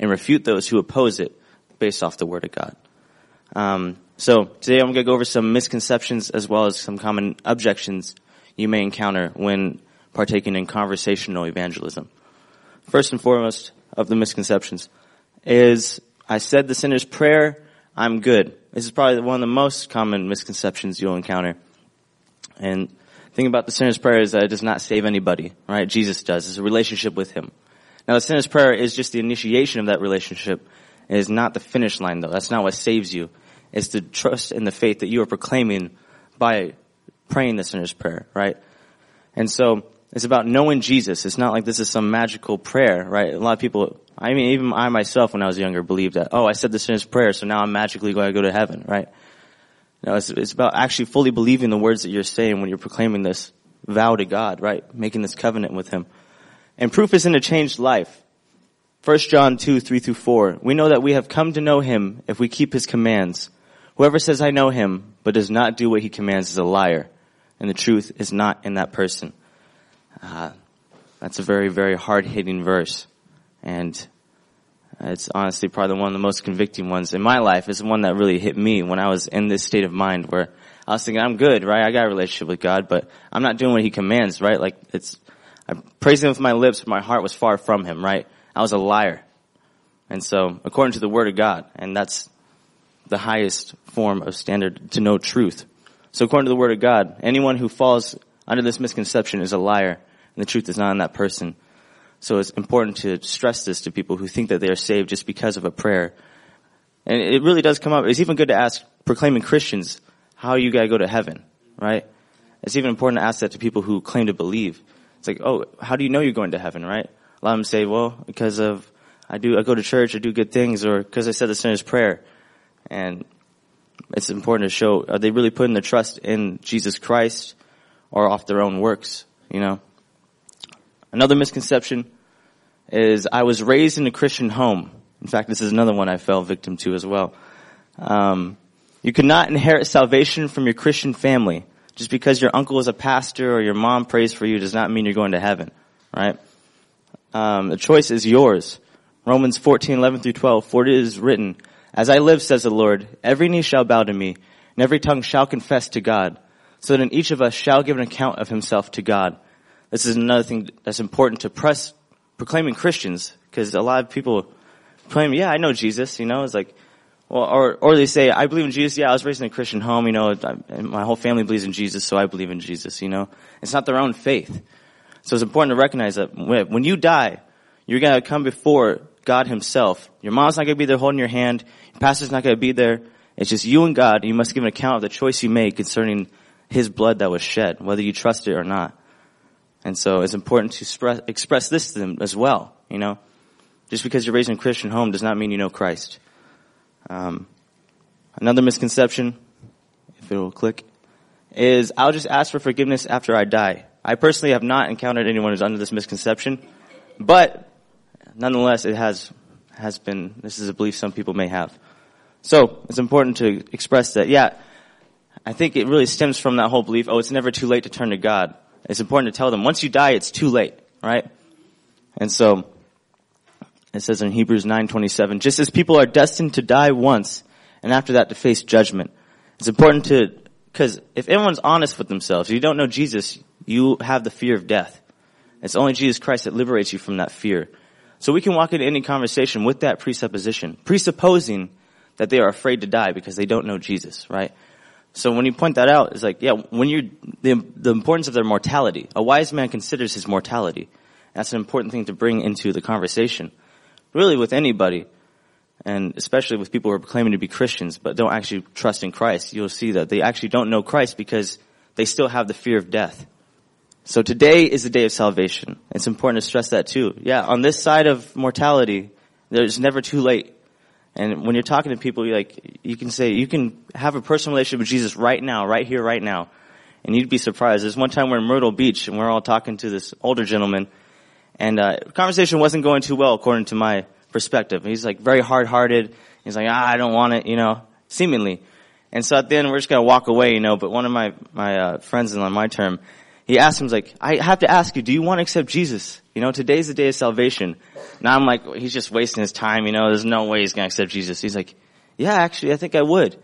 and refute those who oppose it based off the Word of God. Um, so today I'm going to go over some misconceptions as well as some common objections you may encounter when partaking in conversational evangelism. First and foremost of the misconceptions is I said the sinner's prayer, I'm good. This is probably one of the most common misconceptions you'll encounter. And the thing about the sinner's prayer is that it does not save anybody, right? Jesus does. It's a relationship with Him. Now the sinner's prayer is just the initiation of that relationship. It is not the finish line though. That's not what saves you It's the trust and the faith that you are proclaiming by praying the sinner's prayer, right? And so it's about knowing Jesus. It's not like this is some magical prayer, right? A lot of people, I mean, even I myself when I was younger believed that, oh, I said the sinner's prayer, so now I'm magically going to go to heaven, right? No, it's, it's about actually fully believing the words that you're saying when you're proclaiming this vow to God, right? Making this covenant with Him. And proof is in a changed life. 1 John 2, 3 through 4. We know that we have come to know Him if we keep His commands. Whoever says I know him, but does not do what he commands is a liar, and the truth is not in that person. Uh, that's a very, very hard-hitting verse, and it's honestly probably one of the most convicting ones in my life. It's the one that really hit me when I was in this state of mind where I was thinking, I'm good, right? I got a relationship with God, but I'm not doing what He commands, right? Like it's, I praised him with my lips, but my heart was far from him, right? I was a liar. And so, according to the word of God, and that's the highest form of standard to know truth. So according to the word of God, anyone who falls under this misconception is a liar, and the truth is not in that person. So it's important to stress this to people who think that they are saved just because of a prayer. And it really does come up. It's even good to ask proclaiming Christians how you gotta go to heaven, right? It's even important to ask that to people who claim to believe. It's like, oh, how do you know you're going to heaven, right? A lot of them say, well, because of I do I go to church, I do good things, or because I said the sinner's prayer. And it's important to show, are they really putting their trust in Jesus Christ or off their own works, you know? Another misconception is I was raised in a Christian home. In fact, this is another one I fell victim to as well. Um, you cannot inherit salvation from your Christian family. Just because your uncle is a pastor or your mom prays for you does not mean you're going to heaven, right? Um, the choice is yours. Romans 14, 11 through 12, for it is written, as I live, says the Lord, every knee shall bow to me, and every tongue shall confess to God, so that in each of us shall give an account of himself to God. This is another thing that's important to press proclaiming Christians, because a lot of people claim, yeah, I know Jesus, you know, it's like, well, or, or they say, I believe in Jesus, yeah, I was raised in a Christian home, you know, my whole family believes in Jesus, so I believe in Jesus, you know. It's not their own faith. So it's important to recognize that when you die, you're gonna come before God himself. Your mom's not gonna be there holding your hand, Your pastor's not to be there. It's just you and God. And You must give an account of the choice you made concerning His blood that was shed, whether you trust it or not. And so it's important to express, express this to them as well. You know, just because you're raised in a Christian home does not mean you know Christ. Um, another misconception, if it will click, is I'll just ask for forgiveness after I die. I personally have not encountered anyone who's under this misconception, but nonetheless, it has has been, this is a belief some people may have. So, it's important to express that, yeah, I think it really stems from that whole belief, oh, it's never too late to turn to God. It's important to tell them, once you die, it's too late, right? And so, it says in Hebrews 9:27, just as people are destined to die once, and after that to face judgment. It's important to, because if anyone's honest with themselves, you don't know Jesus, you have the fear of death. It's only Jesus Christ that liberates you from that fear. So we can walk into any conversation with that presupposition, presupposing that they are afraid to die because they don't know Jesus, right? So when you point that out, it's like, yeah, when you're, the, the importance of their mortality. A wise man considers his mortality. That's an important thing to bring into the conversation. Really with anybody, and especially with people who are claiming to be Christians, but don't actually trust in Christ, you'll see that they actually don't know Christ because they still have the fear of death. So today is the day of salvation. It's important to stress that too. Yeah, on this side of mortality, there's never too late. And when you're talking to people, you like, you can say, you can have a personal relationship with Jesus right now, right here, right now. And you'd be surprised. There's one time we're in Myrtle Beach and we're all talking to this older gentleman and, uh, conversation wasn't going too well according to my perspective. He's like very hard-hearted. He's like, ah, I don't want it, you know, seemingly. And so at the end we're just gonna walk away, you know, but one of my, my, uh, friends on my term, he asked him, like, I have to ask you, do you want to accept Jesus? You know, today's the day of salvation. Now I'm like, he's just wasting his time, you know, there's no way he's going to accept Jesus. He's like, yeah, actually, I think I would.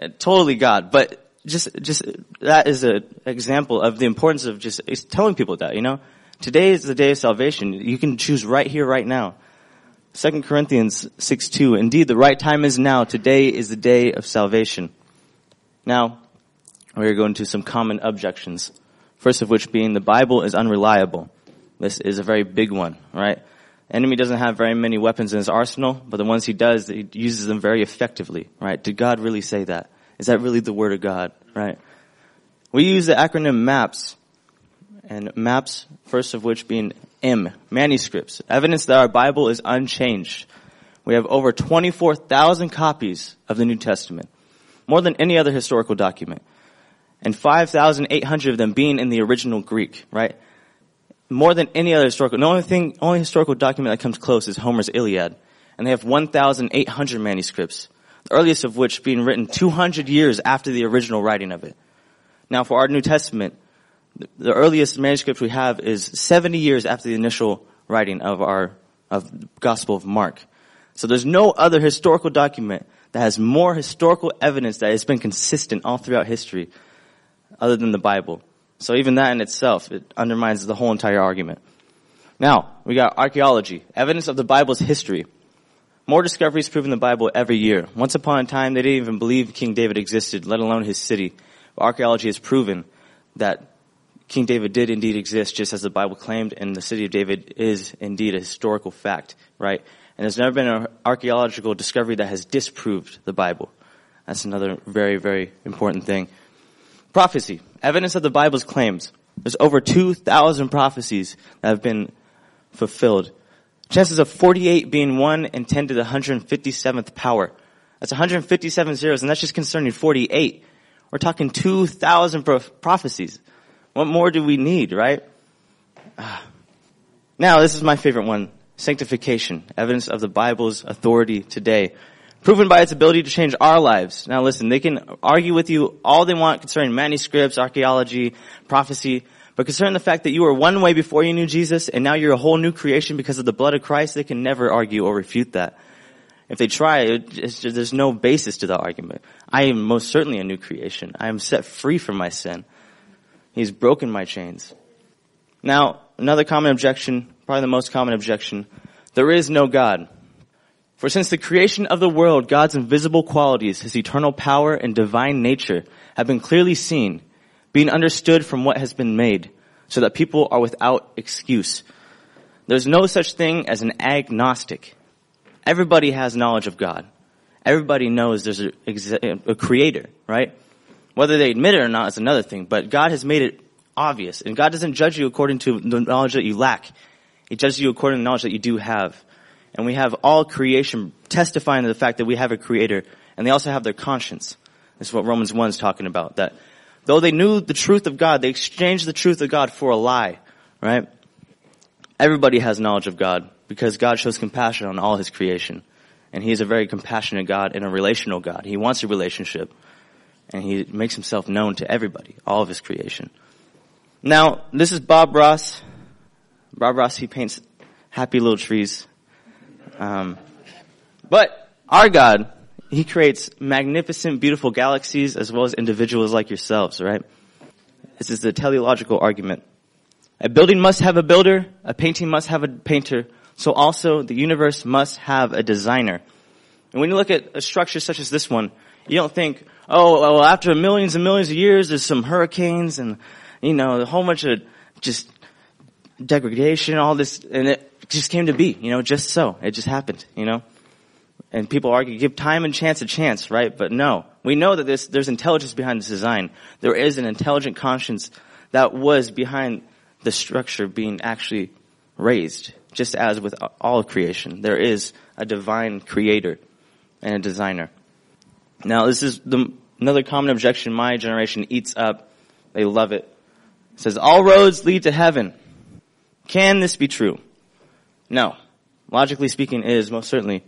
Uh, totally God. But just, just, that is an example of the importance of just telling people that, you know. Today is the day of salvation. You can choose right here, right now. 2 Corinthians 6 2. Indeed, the right time is now. Today is the day of salvation. Now, we're going to some common objections. First of which being the Bible is unreliable. This is a very big one, right? Enemy doesn't have very many weapons in his arsenal, but the ones he does, he uses them very effectively, right? Did God really say that? Is that really the word of God, right? We use the acronym MAPS, and MAPS, first of which being M, manuscripts, evidence that our Bible is unchanged. We have over 24,000 copies of the New Testament, more than any other historical document and 5,800 of them being in the original Greek, right? More than any other historical, the only thing, only historical document that comes close is Homer's Iliad. And they have 1,800 manuscripts, the earliest of which being written 200 years after the original writing of it. Now for our New Testament, the earliest manuscript we have is 70 years after the initial writing of our, of Gospel of Mark. So there's no other historical document that has more historical evidence that has been consistent all throughout history other than the Bible. So even that in itself, it undermines the whole entire argument. Now, we got archaeology, evidence of the Bible's history. More discoveries proven the Bible every year. Once upon a time, they didn't even believe King David existed, let alone his city. But archaeology has proven that King David did indeed exist, just as the Bible claimed, and the city of David is indeed a historical fact, right? And there's never been an archaeological discovery that has disproved the Bible. That's another very, very important thing. Prophecy. Evidence of the Bible's claims. There's over 2,000 prophecies that have been fulfilled. Chances of 48 being 1 and 10 to the 157th power. That's 157 zeros, and that's just concerning 48. We're talking 2,000 prophecies. What more do we need, right? Now, this is my favorite one. Sanctification. Evidence of the Bible's authority today. Proven by its ability to change our lives. Now listen, they can argue with you all they want concerning manuscripts, archaeology, prophecy, but concerning the fact that you were one way before you knew Jesus and now you're a whole new creation because of the blood of Christ, they can never argue or refute that. If they try, just, there's no basis to the argument. I am most certainly a new creation. I am set free from my sin. He's broken my chains. Now, another common objection, probably the most common objection, there is no God. For since the creation of the world, God's invisible qualities, His eternal power and divine nature have been clearly seen, being understood from what has been made, so that people are without excuse. There's no such thing as an agnostic. Everybody has knowledge of God. Everybody knows there's a, a creator, right? Whether they admit it or not is another thing, but God has made it obvious. And God doesn't judge you according to the knowledge that you lack. He judges you according to the knowledge that you do have. And we have all creation testifying to the fact that we have a creator, and they also have their conscience. This is what Romans 1 is talking about, that though they knew the truth of God, they exchanged the truth of God for a lie, right? Everybody has knowledge of God because God shows compassion on all his creation. And he is a very compassionate God and a relational God. He wants a relationship. And he makes himself known to everybody, all of his creation. Now, this is Bob Ross. Bob Ross, he paints happy little trees. Um, but our God, He creates magnificent, beautiful galaxies as well as individuals like yourselves, right? This is the teleological argument. A building must have a builder, a painting must have a painter, so also the universe must have a designer. And when you look at a structure such as this one, you don't think, oh, well, after millions and millions of years, there's some hurricanes and, you know, a whole bunch of just degradation, all this, and it just came to be, you know, just so. It just happened, you know? And people argue, give time and chance a chance, right? But no. We know that this, there's intelligence behind this design. There is an intelligent conscience that was behind the structure being actually raised. Just as with all of creation, there is a divine creator and a designer. Now, this is the, another common objection my generation eats up. They love it. It says, all roads lead to heaven. Can this be true? No. Logically speaking, is most certainly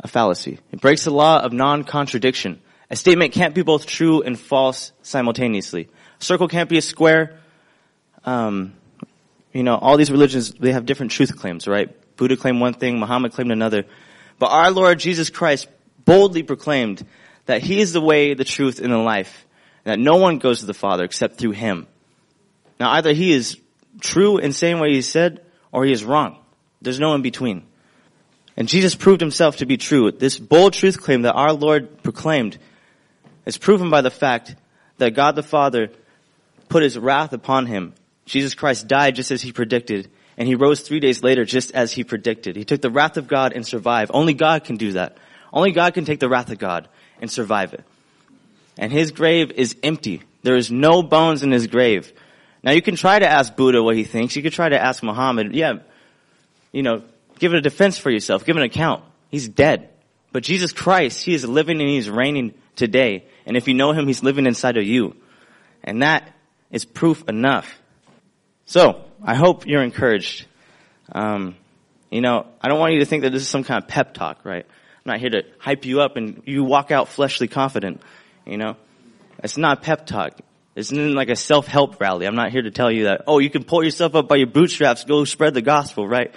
a fallacy. It breaks the law of non-contradiction. A statement can't be both true and false simultaneously. A circle can't be a square. Um, you know, all these religions, they have different truth claims, right? Buddha claimed one thing, Muhammad claimed another. But our Lord Jesus Christ boldly proclaimed that He is the way, the truth, and the life. And that no one goes to the Father except through Him. Now either He is true in saying what He said, or He is wrong. There's no in between. And Jesus proved Himself to be true. This bold truth claim that our Lord proclaimed is proven by the fact that God the Father put His wrath upon Him. Jesus Christ died just as He predicted, and He rose three days later just as He predicted. He took the wrath of God and survived. Only God can do that. Only God can take the wrath of God and survive it. And his grave is empty. There is no bones in his grave. Now you can try to ask Buddha what he thinks. You could try to ask Muhammad. Yeah, you know, give a defense for yourself. Give an account. He's dead. But Jesus Christ, He is living and He's reigning today. And if you know Him, He's living inside of you. And that is proof enough. So, I hope you're encouraged. Um, you know, I don't want you to think that this is some kind of pep talk, right? I'm not here to hype you up and you walk out fleshly confident. You know, it's not pep talk. It's not like a self-help rally. I'm not here to tell you that, oh, you can pull yourself up by your bootstraps, go spread the gospel, right?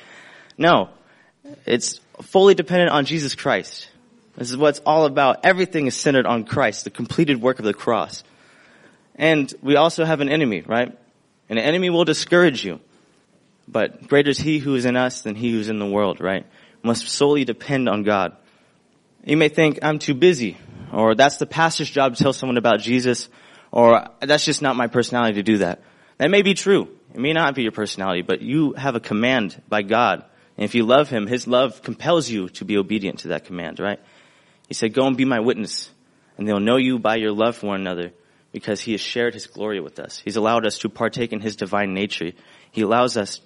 No. It's fully dependent on Jesus Christ. This is what it's all about. Everything is centered on Christ, the completed work of the cross. And we also have an enemy, right? An enemy will discourage you. But greater is he who is in us than he who is in the world, right? Must solely depend on God. You may think, I'm too busy, or that's the pastor's job to tell someone about Jesus, or that's just not my personality to do that. That may be true. It may not be your personality, but you have a command by God. And if you love Him, His love compels you to be obedient to that command, right? He said, go and be my witness, and they'll know you by your love for one another because He has shared His glory with us. He's allowed us to partake in His divine nature. He allows us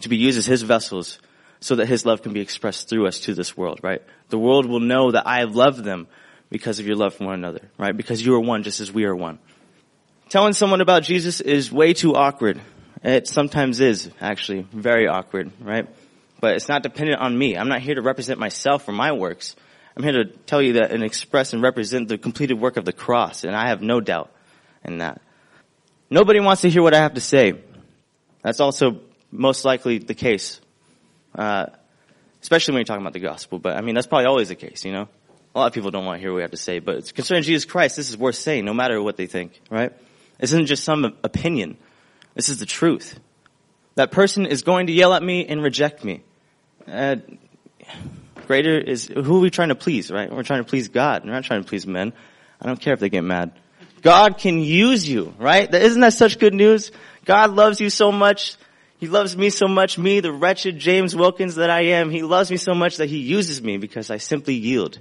to be used as His vessels so that His love can be expressed through us to this world, right? The world will know that I have loved them because of your love for one another, right? Because you are one just as we are one. Telling someone about Jesus is way too awkward. It sometimes is, actually, very awkward, right? But it's not dependent on me. I'm not here to represent myself or my works. I'm here to tell you that and express and represent the completed work of the cross, and I have no doubt in that. Nobody wants to hear what I have to say. That's also most likely the case. Uh, especially when you're talking about the gospel, but I mean, that's probably always the case, you know? A lot of people don't want to hear what we have to say, but it's concerning Jesus Christ, this is worth saying, no matter what they think, right? This isn't just some opinion. This is the truth. That person is going to yell at me and reject me. Uh, greater is, who are we trying to please, right? We're trying to please God. We're not trying to please men. I don't care if they get mad. God can use you, right? Isn't that such good news? God loves you so much. He loves me so much, me, the wretched James Wilkins that I am. He loves me so much that he uses me because I simply yield.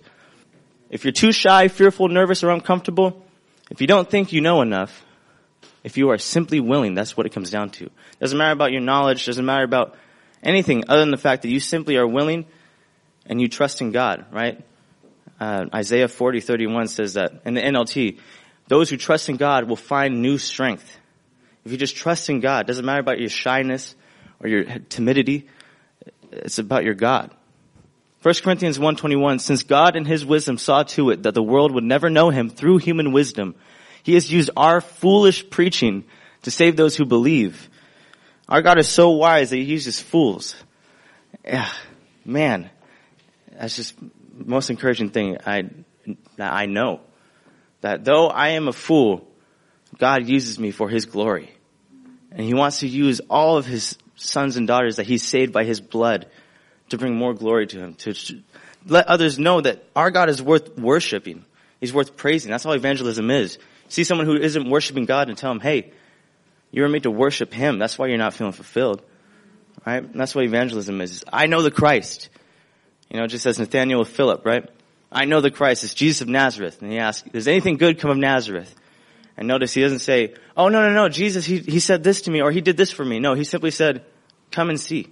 If you're too shy, fearful, nervous, or uncomfortable, if you don't think you know enough, if you are simply willing, that's what it comes down to. Doesn't matter about your knowledge, doesn't matter about anything other than the fact that you simply are willing and you trust in God, right? Uh, Isaiah 40, 31 says that in the NLT, those who trust in God will find new strength. If you just trust in God, doesn't matter about your shyness or your timidity, it's about your God. 1 Corinthians 1.21, since God in His wisdom saw to it that the world would never know Him through human wisdom, he has used our foolish preaching to save those who believe. Our God is so wise that he uses fools. Yeah, man, that's just most encouraging thing I, I know. That though I am a fool, God uses me for his glory. And he wants to use all of his sons and daughters that he saved by his blood to bring more glory to him, to let others know that our God is worth worshiping. He's worth praising. That's all evangelism is. See someone who isn't worshiping God and tell them, hey, you were made to worship Him. That's why you're not feeling fulfilled. Right? And that's what evangelism is. I know the Christ. You know, just as Nathaniel with Philip, right? I know the Christ. It's Jesus of Nazareth. And he asks, does anything good come of Nazareth? And notice he doesn't say, oh no, no, no, Jesus, he, he said this to me or he did this for me. No, he simply said, come and see.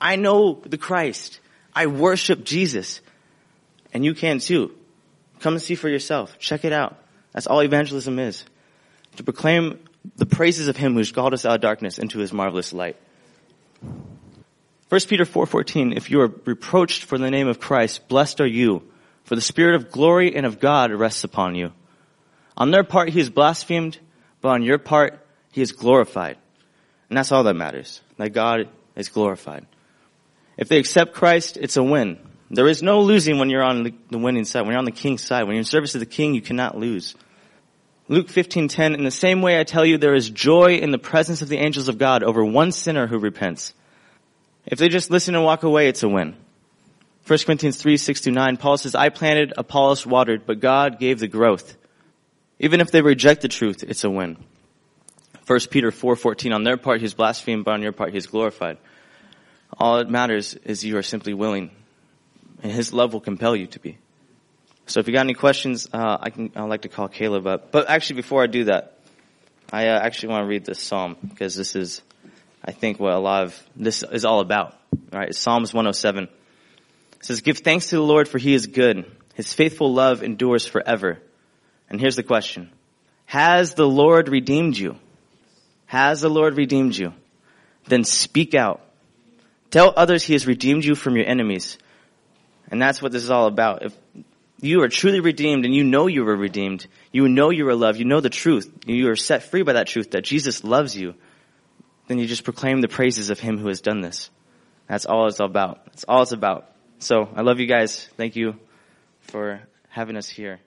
I know the Christ. I worship Jesus. And you can too. Come and see for yourself. Check it out. That's all evangelism is. To proclaim the praises of him who's called us out of darkness into his marvelous light. 1 Peter 4:14 If you are reproached for the name of Christ blessed are you for the spirit of glory and of God rests upon you. On their part he is blasphemed but on your part he is glorified. And that's all that matters. That God is glorified. If they accept Christ it's a win. There is no losing when you're on the winning side. When you're on the king's side, when you're in service to the king you cannot lose. Luke 15:10 In the same way I tell you there is joy in the presence of the angels of God over one sinner who repents. If they just listen and walk away, it's a win. 1 Corinthians 3, 6 to 9, Paul says, I planted, Apollos watered, but God gave the growth. Even if they reject the truth, it's a win. 1 Peter 4:14 on their part he's blasphemed but on your part he's glorified. All that matters is you are simply willing and his love will compel you to be. So if you got any questions, uh, I can. I'd like to call Caleb up. But actually, before I do that, I uh, actually want to read this psalm because this is, I think, what a lot of this is all about. Right, Psalms 107 it says, "Give thanks to the Lord, for He is good; His faithful love endures forever." And here's the question: Has the Lord redeemed you? Has the Lord redeemed you? Then speak out. Tell others He has redeemed you from your enemies. And that's what this is all about. If you are truly redeemed and you know you were redeemed. You know you are loved. You know the truth. You are set free by that truth that Jesus loves you. Then you just proclaim the praises of Him who has done this. That's all it's all about. That's all it's about. So I love you guys. Thank you for having us here.